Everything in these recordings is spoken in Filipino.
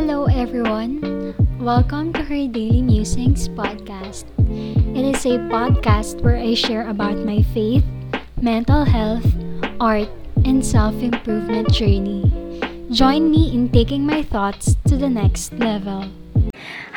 Hello, everyone. Welcome to her Daily Musings podcast. It is a podcast where I share about my faith, mental health, art, and self improvement journey. Join me in taking my thoughts to the next level.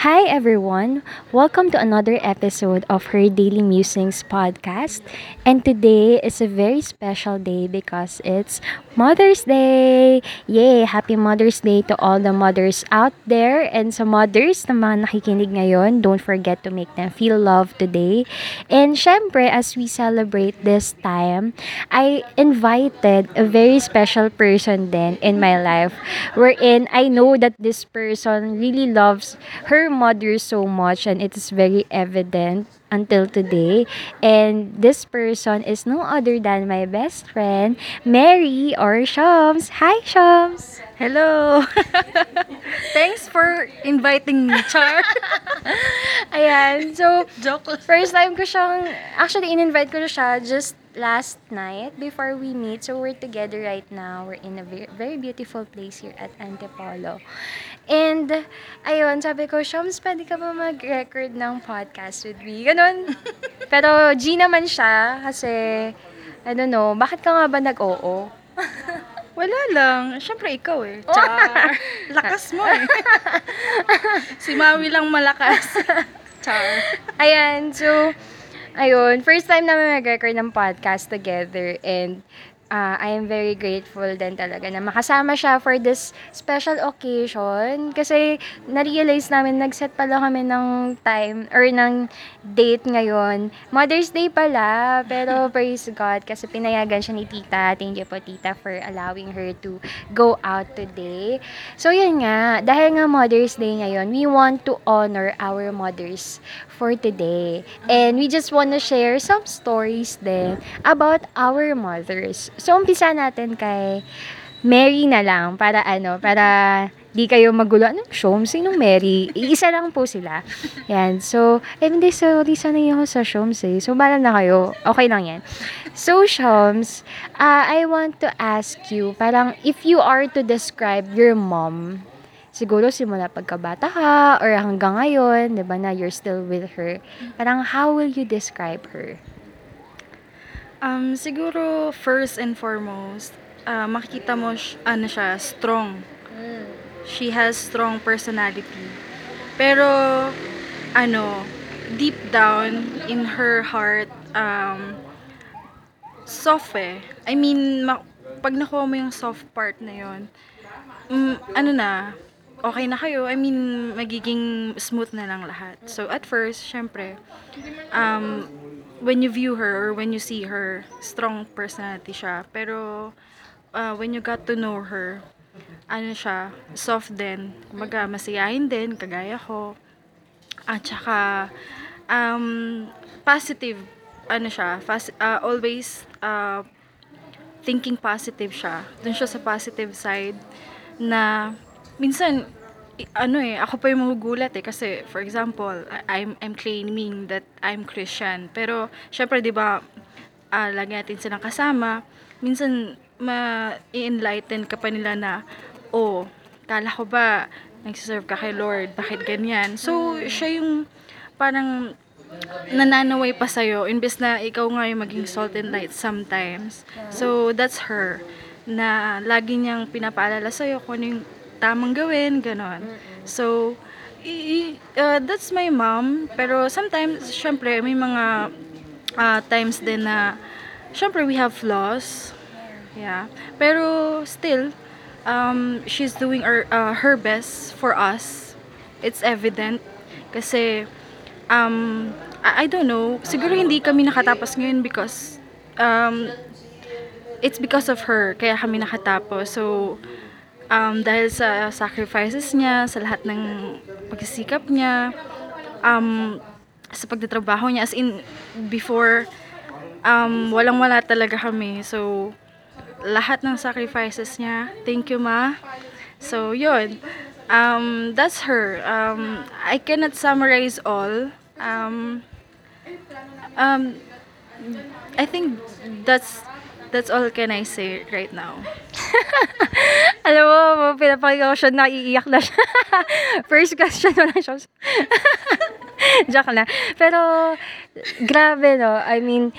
Hi everyone! Welcome to another episode of her Daily Musings podcast. And today is a very special day because it's Mother's Day! Yay! Happy Mother's Day to all the mothers out there and sa mothers na mga nakikinig ngayon, don't forget to make them feel loved today. And syempre, as we celebrate this time, I invited a very special person then in my life wherein I know that this person really loves her mother so much and it is very evident until today. And this person is no other than my best friend, Mary or Shams. Hi, Shams! Hello! Thanks for inviting me, Char. Ayan, so Joke lang. first time ko siyang, actually in-invite ko siya just last night before we meet. So we're together right now. We're in a very, very beautiful place here at Antipolo. And, ayun, sabi ko, Shams, pwede ka ba mag-record ng podcast with me? Ganon. Pero G naman siya kasi, I don't know, bakit ka nga ba nag-oo? Wala lang. Siyempre, ikaw eh. Char. Lakas mo eh. si Maui lang malakas. Char. Ayan, so, ayun, first time namin mag-record ng podcast together and uh, I am very grateful din talaga na makasama siya for this special occasion kasi na-realize namin, nag-set pala kami ng time or ng date ngayon. Mother's Day pala, pero praise God kasi pinayagan siya ni tita. Thank you po tita for allowing her to go out today. So yun nga, dahil nga Mother's Day ngayon, we want to honor our mothers for today. And we just want to share some stories din about our mothers. So umpisa natin kay Mary na lang para ano, para di kayo magulo. Anong Shom? Sinong Mary? Iisa lang po sila. Yan. So, eh, hindi, sorry, sanay ako sa Shoms eh. So, bala na kayo. Okay lang yan. So, Shoms, uh, I want to ask you, parang, if you are to describe your mom, siguro simula pagkabata ka, or hanggang ngayon, di ba na you're still with her, parang, how will you describe her? Um, siguro, first and foremost, ah, makikita mo, sh- ano siya, strong. She has strong personality. Pero, ano, deep down in her heart, um, soft eh. I mean, ma- pag nakuha mo yung soft part na yon mm, ano na, okay na kayo. I mean, magiging smooth na lang lahat. So, at first, syempre, um, when you view her or when you see her, strong personality siya. Pero, uh, when you got to know her, ano siya, soft din. Kumbaga, masiyahin din, kagaya ko. At saka, um, positive, ano siya, fas- uh, always, uh, thinking positive siya. Doon siya sa positive side na minsan ano eh, ako pa yung magugulat eh kasi for example, I'm I'm claiming that I'm Christian. Pero syempre 'di ba, ah, lagi natin silang kasama. Minsan ma-enlighten ka pa nila na oh, kala ko ba nagsiserve ka kay Lord, bakit ganyan? So, siya yung parang nananaway pa sa'yo imbes na ikaw nga yung maging salt and light sometimes. So, that's her na lagi niyang pinapaalala sa'yo kung ano yung tamang gawin, ganon. So, i- i- uh, that's my mom. Pero sometimes, syempre, may mga uh, times din na, syempre, we have flaws. Yeah. Pero still, um, she's doing her, uh, her best for us. It's evident. Kasi, um, I, I don't know, siguro hindi kami nakatapos ngayon because, um, it's because of her, kaya kami nakatapos. So, um, dahil sa sacrifices niya, sa lahat ng pagsisikap niya, um, sa pagtatrabaho niya, as in, before, um, walang-wala talaga kami. So, lahat ng sacrifices niya, thank you, ma. So, yun. Um, that's her. Um, I cannot summarize all. Um, um, I think that's that's all can I say right now. Alam mo, pinapakinggan ko siya, naiiyak na siya. First question na lang siya. Joke na. Pero, grabe, no? I mean,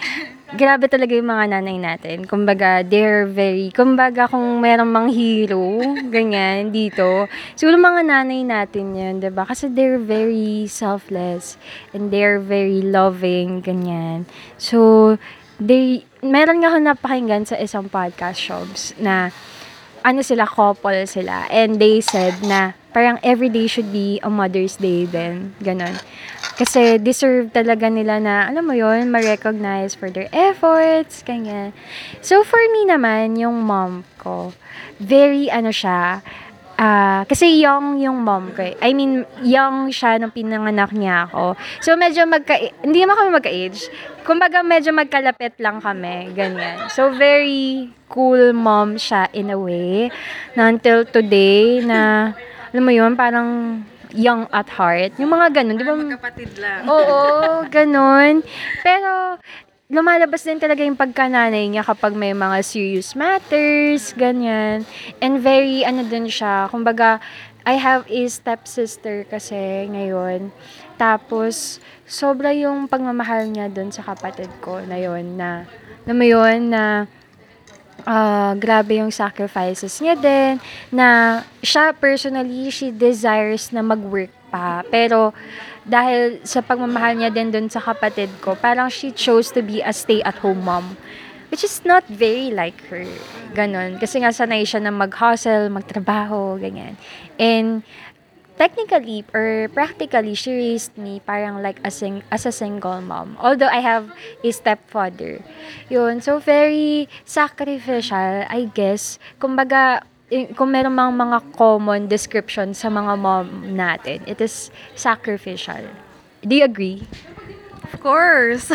grabe talaga yung mga nanay natin. Kumbaga, they're very, kumbaga, kung merong mang hero, ganyan, dito, siguro mga nanay natin yun, ba Kasi they're very selfless, and they're very loving, ganyan. So, they, meron nga ako napakinggan sa isang podcast shows na, ano sila, couple sila. And they said na parang every day should be a Mother's Day din. Ganon. Kasi deserve talaga nila na, alam mo yon ma-recognize for their efforts, ganyan. So, for me naman, yung mom ko, very ano siya, Ah, kasi young yung mom ko. eh. I mean, young siya nung pinanganak niya ako. So, medyo magka... Hindi naman kami magka-age. Kumbaga, medyo magkalapit lang kami. Ganyan. So, very cool mom siya in a way. Na until today, na... Alam mo yun, parang young at heart. Yung mga ganun, di ba? Magkapatid lang. Oo, ganun. Pero, lumalabas din talaga yung pagkananay niya kapag may mga serious matters, ganyan. And very, ano din siya, kumbaga, I have a stepsister kasi ngayon. Tapos, sobra yung pagmamahal niya dun sa kapatid ko na yun, na, alam mo yun, na, ah, grabe yung sacrifices niya din, na siya personally, she desires na mag-work pa. Pero, dahil sa pagmamahal niya din dun sa kapatid ko, parang she chose to be a stay-at-home mom. Which is not very like her. Ganon. Kasi nga sanay siya na mag-hustle, magtrabaho, ganyan. And technically or practically, she raised me parang like a sing- as a single mom. Although I have a stepfather. Yun. So, very sacrificial, I guess. Kumbaga, kung meron mang mga common description sa mga mom natin, it is sacrificial. Do you agree? Of course.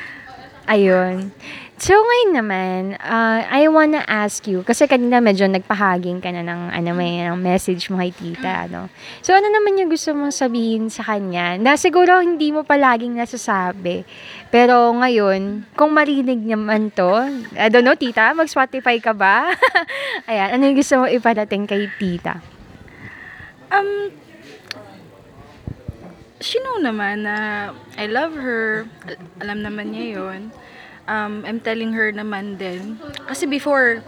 Ayun. So, ngayon naman, uh, I wanna ask you, kasi kanina medyo nagpahaging ka na ng, ano, may ng message mo kay tita, ano. So, ano naman yung gusto mong sabihin sa kanya, na siguro hindi mo palaging nasasabi. Pero ngayon, kung marinig naman to, I don't know, tita, mag-Spotify ka ba? Ayan, ano yung gusto mo ipadating kay tita? Um, she know naman na I love her. Al- Alam naman niya yun. Um, I'm telling her naman din. Kasi before,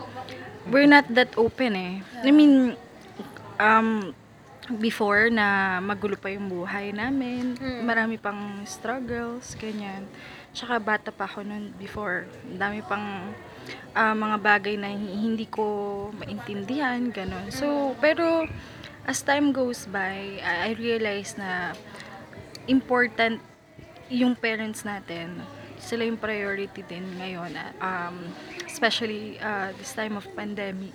we're not that open eh. I mean, um, before na magulo pa yung buhay namin, marami pang struggles, ganyan. Tsaka bata pa ako noon before. Dami pang ah, mga bagay na hi- hindi ko maintindihan, ganun. So, pero as time goes by, I realize na important yung parents natin. Sila yung priority din ngayon. Um, especially uh, this time of pandemic.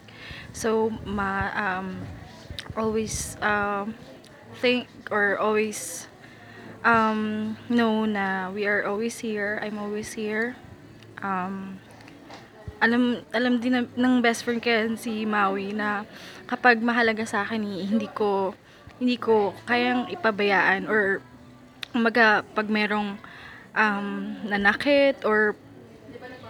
So, ma, um, always um, think or always um, know na we are always here. I'm always here. Um, alam alam din ng, ng best friend ko si Maui na kapag mahalaga sa akin hindi ko hindi ko kayang ipabayaan or umaga pag merong um, nanakit or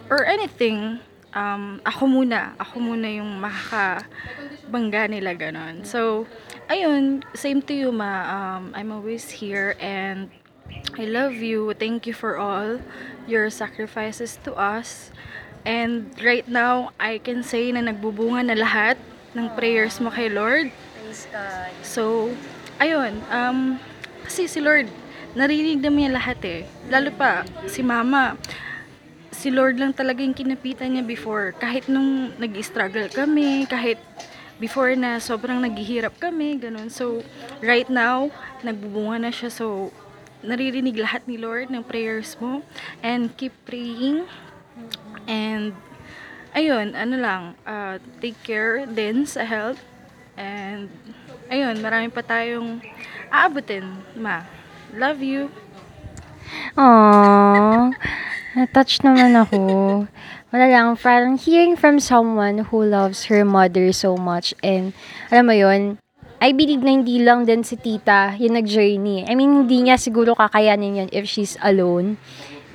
or anything um, ako muna ako muna yung makakabangga nila ganon. So ayun same to you ma. Um, I'm always here and I love you. Thank you for all your sacrifices to us. And right now, I can say na nagbubunga na lahat ng prayers mo kay Lord. So, ayun, um, kasi si Lord, narinig naman niya lahat eh. Lalo pa, si Mama, si Lord lang talaga yung kinapitan niya before. Kahit nung nag-struggle kami, kahit before na sobrang naghihirap kami, ganun. So, right now, nagbubunga na siya. So, naririnig lahat ni Lord ng prayers mo. And keep praying. And, ayun, ano lang, uh, take care din sa health. And, ayun, marami pa tayong aabutin, ma. Love you. Aww. Na-touch naman ako. Wala lang, parang hearing from someone who loves her mother so much and alam mo yon I believe na hindi lang din si tita yung nag-journey. I mean, hindi niya siguro kakayanin yun if she's alone.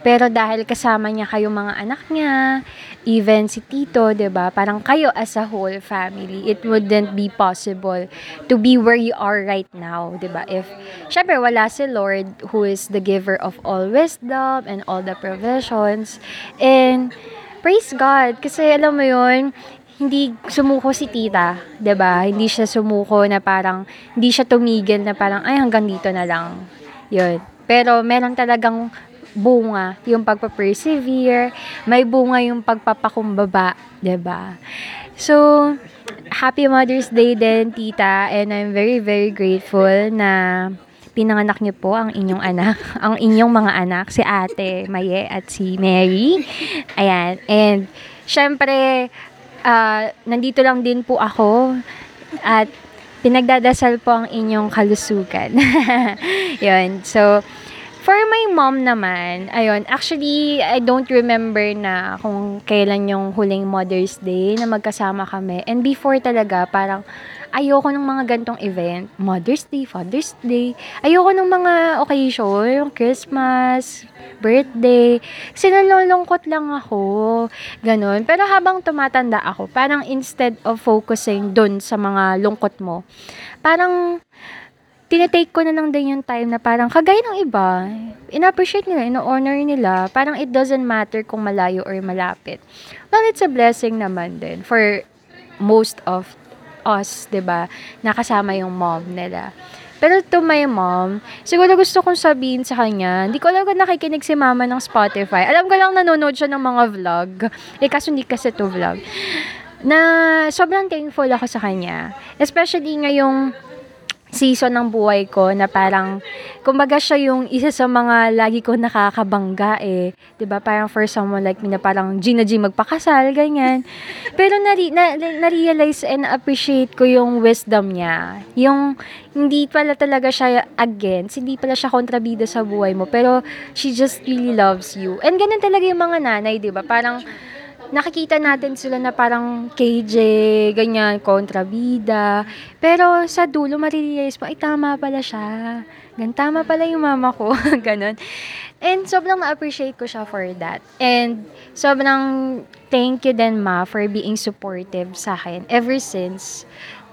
Pero dahil kasama niya kayong mga anak niya, even si Tito, 'di ba? Parang kayo as a whole family, it wouldn't be possible to be where you are right now, 'di ba? If syempre wala si Lord who is the giver of all wisdom and all the provisions. And praise God kasi alam mo 'yun, hindi sumuko si tita, 'di ba? Hindi siya sumuko na parang hindi siya tumigil na parang ay hanggang dito na lang. 'Yun. Pero meron talagang bunga yung pagpa-persevere, may bunga yung pagpapakumbaba, 'di ba? So, happy Mother's Day din, tita, and I'm very very grateful na pinanganak niyo po ang inyong anak, ang inyong mga anak, si Ate Maye at si Mary. Ayan. And syempre, ah, nandito lang din po ako at pinagdadasal po ang inyong kalusugan. Yun. So, for my mom naman, ayun, actually, I don't remember na kung kailan yung huling Mother's Day na magkasama kami. And before talaga, parang ayoko ng mga gantong event. Mother's Day, Father's Day. Ayoko ng mga occasion, yung Christmas, birthday. Kasi nalulungkot lang ako. Ganon. Pero habang tumatanda ako, parang instead of focusing dun sa mga lungkot mo, parang tinetake ko na lang din yung time na parang kagaya ng iba, in-appreciate nila, ino-honor nila. Parang it doesn't matter kung malayo or malapit. Well, it's a blessing naman din for most of us, ba? Nakasama yung mom nila. Pero to my mom, siguro gusto kong sabihin sa kanya, hindi ko alam kung nakikinig si mama ng Spotify. Alam ko lang nanonood siya ng mga vlog. Eh, kaso hindi kasi to vlog. Na sobrang thankful ako sa kanya. Especially ngayong season ng buhay ko na parang kumbaga siya yung isa sa mga lagi ko nakakabangga eh. 'Di ba Parang for someone like me na parang G na G magpakasal, ganyan. Pero nari, na, na-realize and appreciate ko yung wisdom niya. Yung hindi pala talaga siya against, hindi pala siya kontrabida sa buhay mo, pero she just really loves you. And ganun talaga yung mga nanay, 'di ba Parang nakikita natin sila na parang KJ, ganyan, kontrabida. Pero sa dulo, marirealize mo, ay tama pala siya. Gan, tama pala yung mama ko. Ganon. And sobrang na-appreciate ko siya for that. And sobrang thank you din, ma, for being supportive sa akin ever since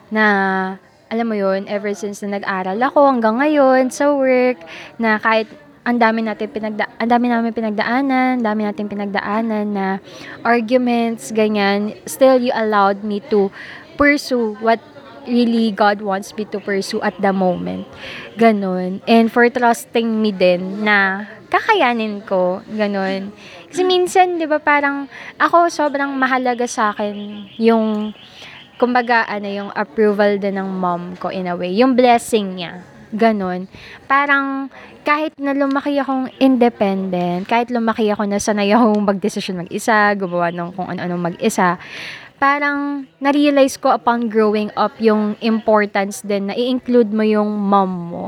na alam mo yun, ever since na nag-aral ako hanggang ngayon sa work, na kahit ang dami natin pinagda ang dami namin pinagdaanan, dami natin pinagdaanan na arguments, ganyan. Still you allowed me to pursue what really God wants me to pursue at the moment. Ganon. And for trusting me din na kakayanin ko. Ganon. Kasi minsan, di ba, parang ako sobrang mahalaga sa akin yung kumbaga, ano, yung approval din ng mom ko in a way. Yung blessing niya. Ganon. Parang, kahit na lumaki akong independent, kahit lumaki ako na sanay akong magdesisyon mag-isa, gumawa ng kung ano-ano mag-isa, parang na-realize ko upon growing up yung importance din na i-include mo yung mom mo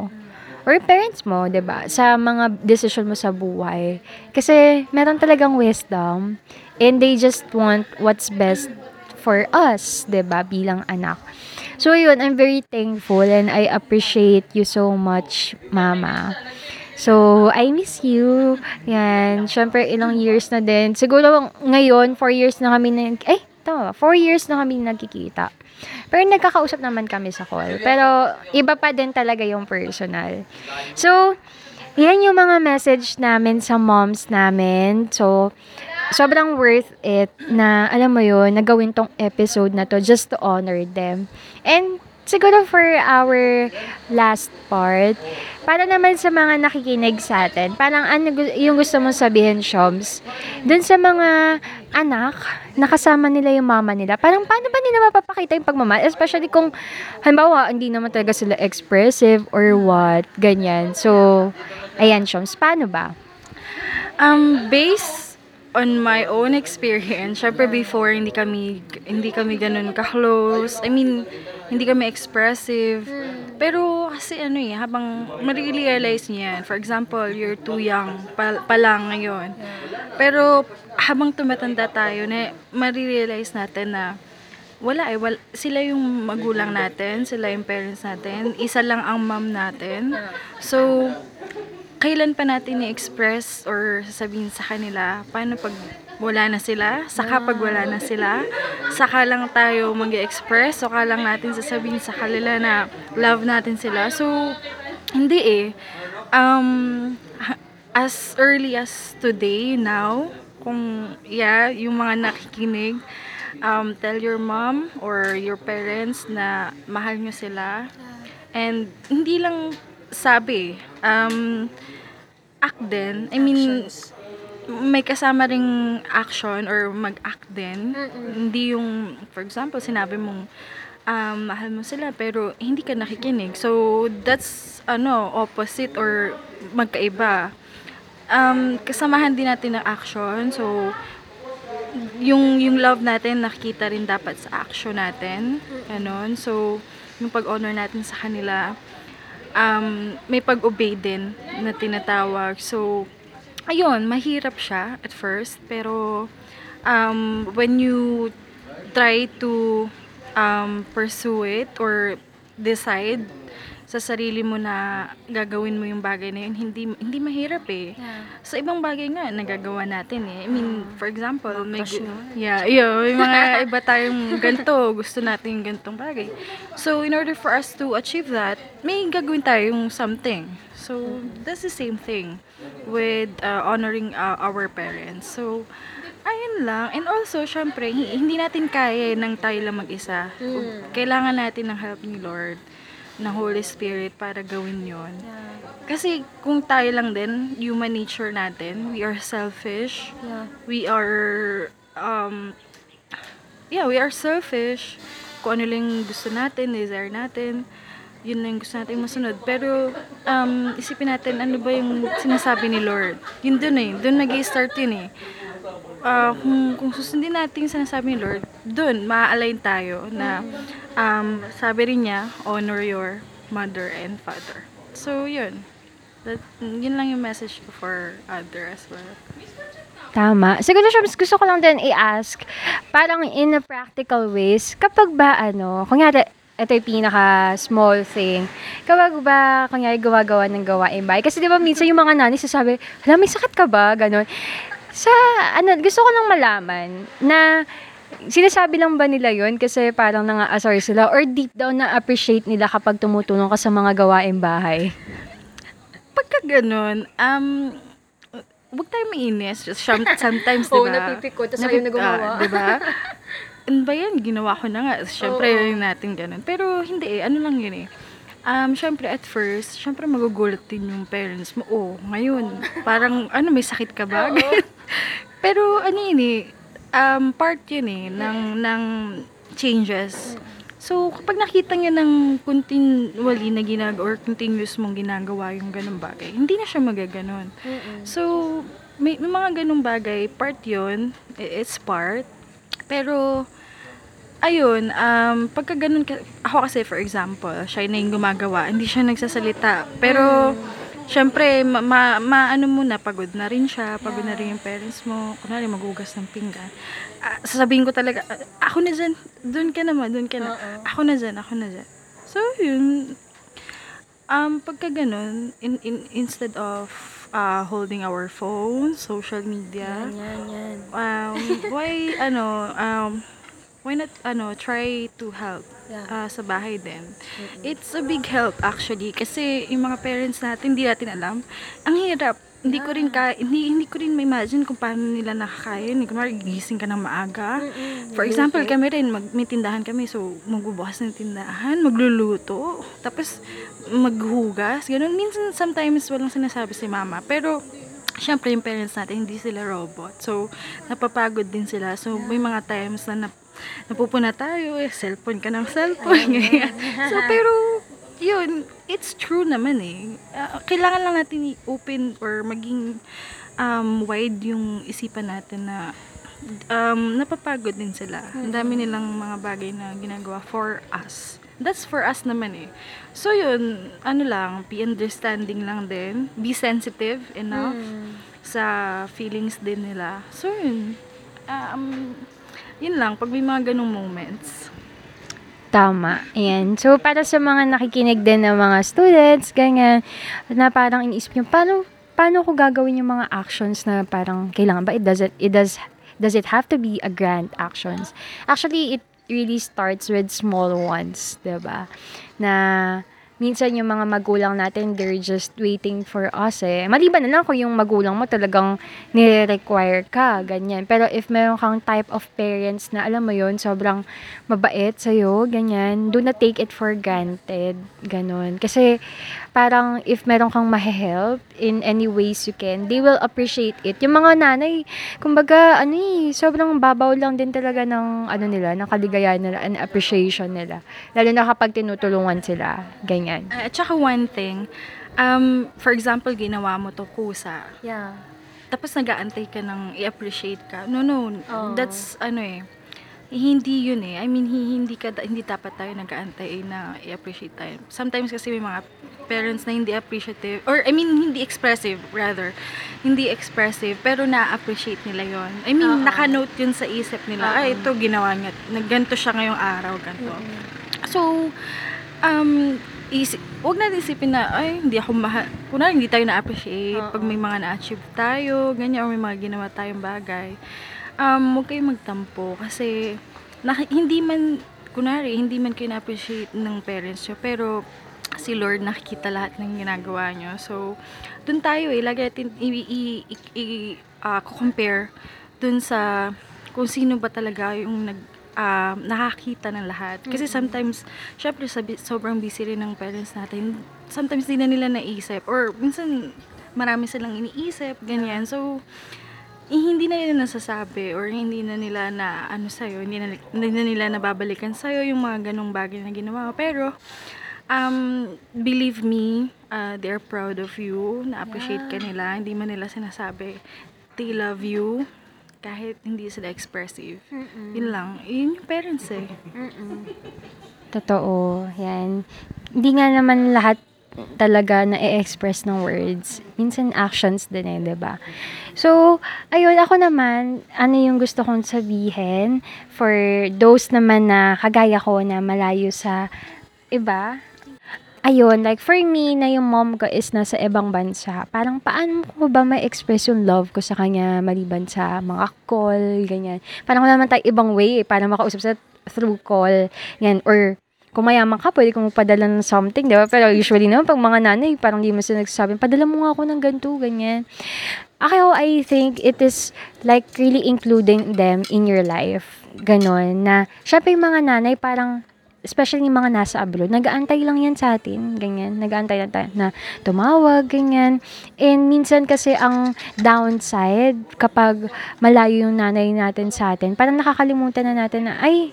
or parents mo, 'di ba? Sa mga decision mo sa buhay. Kasi meron talagang wisdom and they just want what's best for us, 'di ba, bilang anak. So yun, I'm very thankful and I appreciate you so much, mama. So, I miss you. Yan. Siyempre, ilang years na din. Siguro ngayon, 4 years na kami na, eh, tama, 4 years na kami nagkikita. Pero nagkakausap naman kami sa call. Pero, iba pa din talaga yung personal. So, yan yung mga message namin sa moms namin. So, sobrang worth it na, alam mo yun, nagawin tong episode na to just to honor them. And, siguro for our last part, para naman sa mga nakikinig sa atin, parang ano yung gusto mong sabihin, Shoms, dun sa mga anak, nakasama nila yung mama nila, parang paano ba nila mapapakita yung pagmamahal? Especially kung, halimbawa, hindi naman talaga sila expressive or what, ganyan. So, ayan, Shoms, paano ba? Um, based on my own experience, syempre before hindi kami hindi kami ganun ka-close. I mean, hindi kami expressive. Pero kasi ano eh, habang ma-realize niya. For example, you're too young pa, pa lang ngayon. Pero habang tumatanda tayo, na ma-realize natin na wala eh, wala, sila yung magulang natin, sila yung parents natin, isa lang ang mom natin. So, kailan pa natin i-express or sasabihin sa kanila, paano pag wala na sila, saka pag wala na sila, saka lang tayo mag express saka lang natin sasabihin sa kanila na love natin sila. So, hindi eh. Um, as early as today, now, kung, yeah, yung mga nakikinig, um, tell your mom or your parents na mahal nyo sila. And hindi lang sabi, um, act din. I mean, may kasama ring action or mag-act din. Hindi yung, for example, sinabi mong um, mahal mo sila pero hindi ka nakikinig. So, that's ano, opposite or magkaiba. Um, kasamahan din natin ng action. So, yung yung love natin nakikita rin dapat sa action natin. Ganon. So, yung pag-honor natin sa kanila, um, may pag-obey din na tinatawag. So, ayun, mahirap siya at first, pero um, when you try to um, pursue it or decide sa sarili mo na gagawin mo yung bagay na yun, hindi hindi mahirap eh. Sa ibang bagay nga, nagagawa natin eh. I mean, for example, may, yeah, yeah, may mga iba tayong ganito, gusto natin yung ganitong bagay. So, in order for us to achieve that, may gagawin tayong something. So, that's the same thing with uh, honoring uh, our parents. So, ayun lang. And also, syempre, hi- hindi natin kaya ng tayo lang mag-isa. Kailangan natin ng help ni Lord, ng Holy Spirit para gawin yon. Kasi kung tayo lang din, human nature natin, we are selfish. Yeah. We are, um, yeah, we are selfish. Kung ano lang gusto natin, desire natin, yun lang gusto natin masunod. Pero, um, isipin natin, ano ba yung sinasabi ni Lord? Yun dun eh. Dun nag start yun eh. Ah, kung, kung susundin natin yung sinasabi ni Lord, dun, maa-align tayo na um, sabi rin niya, honor your mother and father. So, yun. That, yun lang yung message ko for other as well. Tama. Siguro siya, gusto ko lang din i-ask, parang in a practical ways, kapag ba ano, kunyari, ito yung pinaka small thing. Kapag ba, kunyari, gawa-gawa ng gawain bahay. Kasi di ba minsan yung mga nanay sasabi, hala, may sakit ka ba? Ganon. Sa, ano, gusto ko lang malaman na sinasabi lang ba nila yon kasi parang nang-aasar sila or deep down na appreciate nila kapag tumutulong ka sa mga gawain bahay? Pagka ganun, um, huwag tayo mainis. Just some- sometimes, di ba? Oo, napipikot, tas ayaw na gumawa. Ah, di ba? Ano ba yan? Ginawa ko na nga. Siyempre, Oo. yun natin ganun. Pero hindi eh. Ano lang yun eh. Um, syempre at first, syempre magugulat din yung parents mo. Oh, ngayon, parang ano, may sakit ka ba? Pero ano yun eh, um, part yun eh, ng, ng changes. So, kapag nakita niya ng continually na ginagawa or continuous mong ginagawa yung ganung bagay, hindi na siya magaganon. So, may, may mga ganung bagay, part yun, it's part. Pero, ayun, um, pagka ganun, ka, ako kasi for example, siya na yung gumagawa, hindi siya nagsasalita. Pero, syempre, ma, ma, maano mo na, pagod na rin siya, pagod na rin yung parents mo, kunwari magugas ng pinggan. Ah, sasabihin ko talaga, "Ah, ako na dyan, doon ka naman, doon ka na. Ako na dyan, ako na dyan. So, yun, um, pagka ganun, in, in, instead of uh, holding our phone, social media, Yan, yan. um, why, ano, um, why not, ano, try to help Yeah. uh, sa bahay din. It's a big help actually kasi yung mga parents natin hindi natin alam. Ang hirap. Hindi ko rin ka hindi hindi ko rin ma-imagine kung paano nila nakakaya. Ni kunwari gising ka ng maaga. For example, kami rin mag may tindahan kami so magbubukas ng tindahan, magluluto, tapos maghugas, ganun. Minsan sometimes walang sinasabi si mama, pero Siyempre, yung parents natin, hindi sila robot. So, napapagod din sila. So, may mga times na napupuna tayo, eh, cellphone ka ng cellphone. ganyan. so, pero, yun, it's true naman eh. Ah, kailangan lang natin i-open or maging um, wide yung isipan natin na um, napapagod din sila. Ang dami nilang mga bagay na ginagawa for us. That's for us naman eh. So yun, ano lang, be understanding lang din. Be sensitive enough sa feelings din nila. So yun, um, yun lang, pag may mga ganong moments. Tama. Ayan. So, para sa mga nakikinig din ng mga students, ganyan, na parang iniisip nyo, paano, paano ko gagawin yung mga actions na parang kailangan ba? It doesn't, it does, does it have to be a grand actions? Actually, it really starts with small ones, ba? Na minsan yung mga magulang natin, they're just waiting for us eh. Maliban na lang kung yung magulang mo talagang nire-require ka, ganyan. Pero if meron kang type of parents na alam mo yon sobrang mabait sa'yo, ganyan, do not take it for granted, ganon. Kasi parang if meron kang mahe-help in any ways you can, they will appreciate it. Yung mga nanay, kumbaga, ano eh, sobrang babaw lang din talaga ng, ano nila, ng kaligayahan nila and appreciation nila. Lalo na kapag tinutulungan sila, ganyan. Uh, at saka one thing, um, for example, ginawa mo to kusa. Yeah. Tapos nag-aantay ka ng i-appreciate ka. No, no. Oo. That's, ano eh, hindi yun eh. I mean, hi- hindi ka hindi dapat tayo nag-aantay na i-appreciate tayo. Sometimes kasi may mga parents na hindi appreciative or I mean hindi expressive rather. Hindi expressive pero na-appreciate nila yon. I mean, Oo. naka-note yun sa isip nila. Oo. Ay, ito ginawa niya. Nagganto siya ngayong araw, ganto. So, um, isip, wag natin isipin na, ay, hindi ako mahal. Kunwari, hindi tayo na-appreciate Oo. pag may mga na-achieve tayo, ganyan, or may mga ginawa tayong bagay. Um, huwag kayong magtampo kasi naki- hindi man, kunwari, hindi man kayo na-appreciate ng parents nyo, pero si Lord nakikita lahat ng ginagawa nyo. So, dun tayo eh, lagi natin i- i- i- compare dun sa kung sino ba talaga yung nag ah, nakakita ng lahat. Kasi sometimes, syempre sabi, sobrang busy rin ng parents natin. Sometimes di na nila naisip or minsan marami silang iniisip, ganyan. So, eh, hindi na nila nasasabi or hindi na nila na ano sa'yo, hindi na, hindi na nila nababalikan sa'yo yung mga ganong bagay na ginawa mo. Pero, um, believe me, uh, they're proud of you, na-appreciate ka nila, hindi man nila sinasabi, they love you, kahit hindi sila expressive. Yun lang. Yun yung parents eh. Totoo. Yan. Hindi nga naman lahat talaga na express ng words. Minsan actions din eh, 'di ba? So, ayun ako naman, ano yung gusto kong sabihin for those naman na kagaya ko na malayo sa iba. Ayun, like for me, na yung mom ko is nasa ibang bansa. Parang paano ko ba ma-express yung love ko sa kanya maliban sa mga call, ganyan. Parang wala naman tayo ibang way eh, para makausap sa through call, yan, or kung mayaman ka, pwede kong padala ng something, di ba? Pero usually naman, pag mga nanay, parang di mo sila nagsasabi, padala mo nga ako ng ganito, ganyan. Ako, I think it is like really including them in your life. Ganon, na, syempre yung mga nanay, parang, especially yung mga nasa abroad, nag-aantay lang yan sa atin, ganyan. Nag-aantay lang tayo na tumawag, ganyan. And minsan kasi ang downside, kapag malayo yung nanay natin sa atin, parang nakakalimutan na natin na, ay,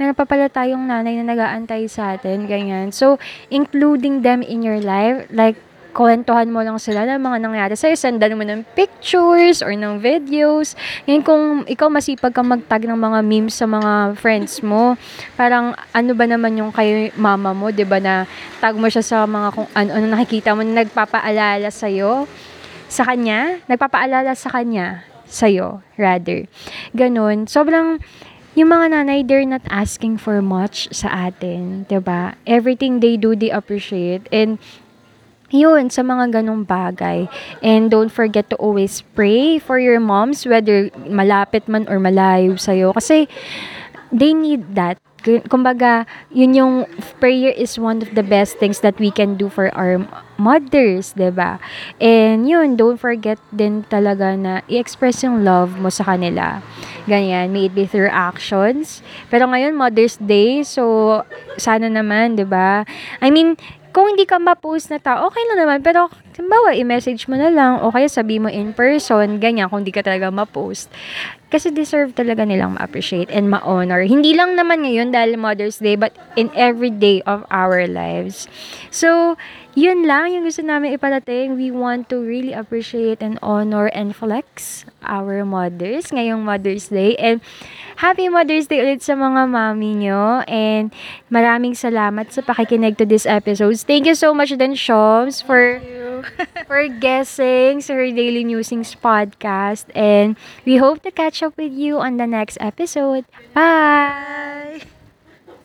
meron pa pala tayong nanay na nag-aantay sa atin, ganyan. So, including them in your life, like, kwentuhan mo lang sila ng mga nangyari sa'yo, sendan mo ng pictures or ng videos. Ngayon, kung ikaw masipag kang magtag ng mga memes sa mga friends mo, parang ano ba naman yung kay mama mo, di ba, na tag mo siya sa mga kung ano, ano nakikita mo na nagpapaalala sa'yo, sa kanya, nagpapaalala sa kanya, sa'yo, rather. Ganon. Sobrang, yung mga nanay, they're not asking for much sa atin, 'di ba? Everything they do, they appreciate. And yun, sa mga ganong bagay. And don't forget to always pray for your moms, whether malapit man or malayo sa'yo. Kasi, they need that. Kumbaga, yun yung prayer is one of the best things that we can do for our mothers, ba? And yun, don't forget din talaga na i-express yung love mo sa kanila. Ganyan, may it be through actions. Pero ngayon, Mother's Day, so sana naman, ba? I mean, kung hindi ka ma-post na tao, okay lang naman. Pero, simbawa, i-message mo na lang. O kaya sabi mo in person, ganyan, kung hindi ka talaga ma-post. Kasi deserve talaga nilang ma-appreciate and ma-honor. Hindi lang naman ngayon dahil Mother's Day, but in every day of our lives. So, yun lang yung gusto namin iparating. We want to really appreciate and honor and flex our mothers ngayong Mother's Day. And Happy Mother's Day ulit sa mga mami nyo. And maraming salamat sa pakikinig to this episodes. Thank you so much din, Shoms, for for guessing sa her Daily Musings podcast. And we hope to catch up with you on the next episode. Bye!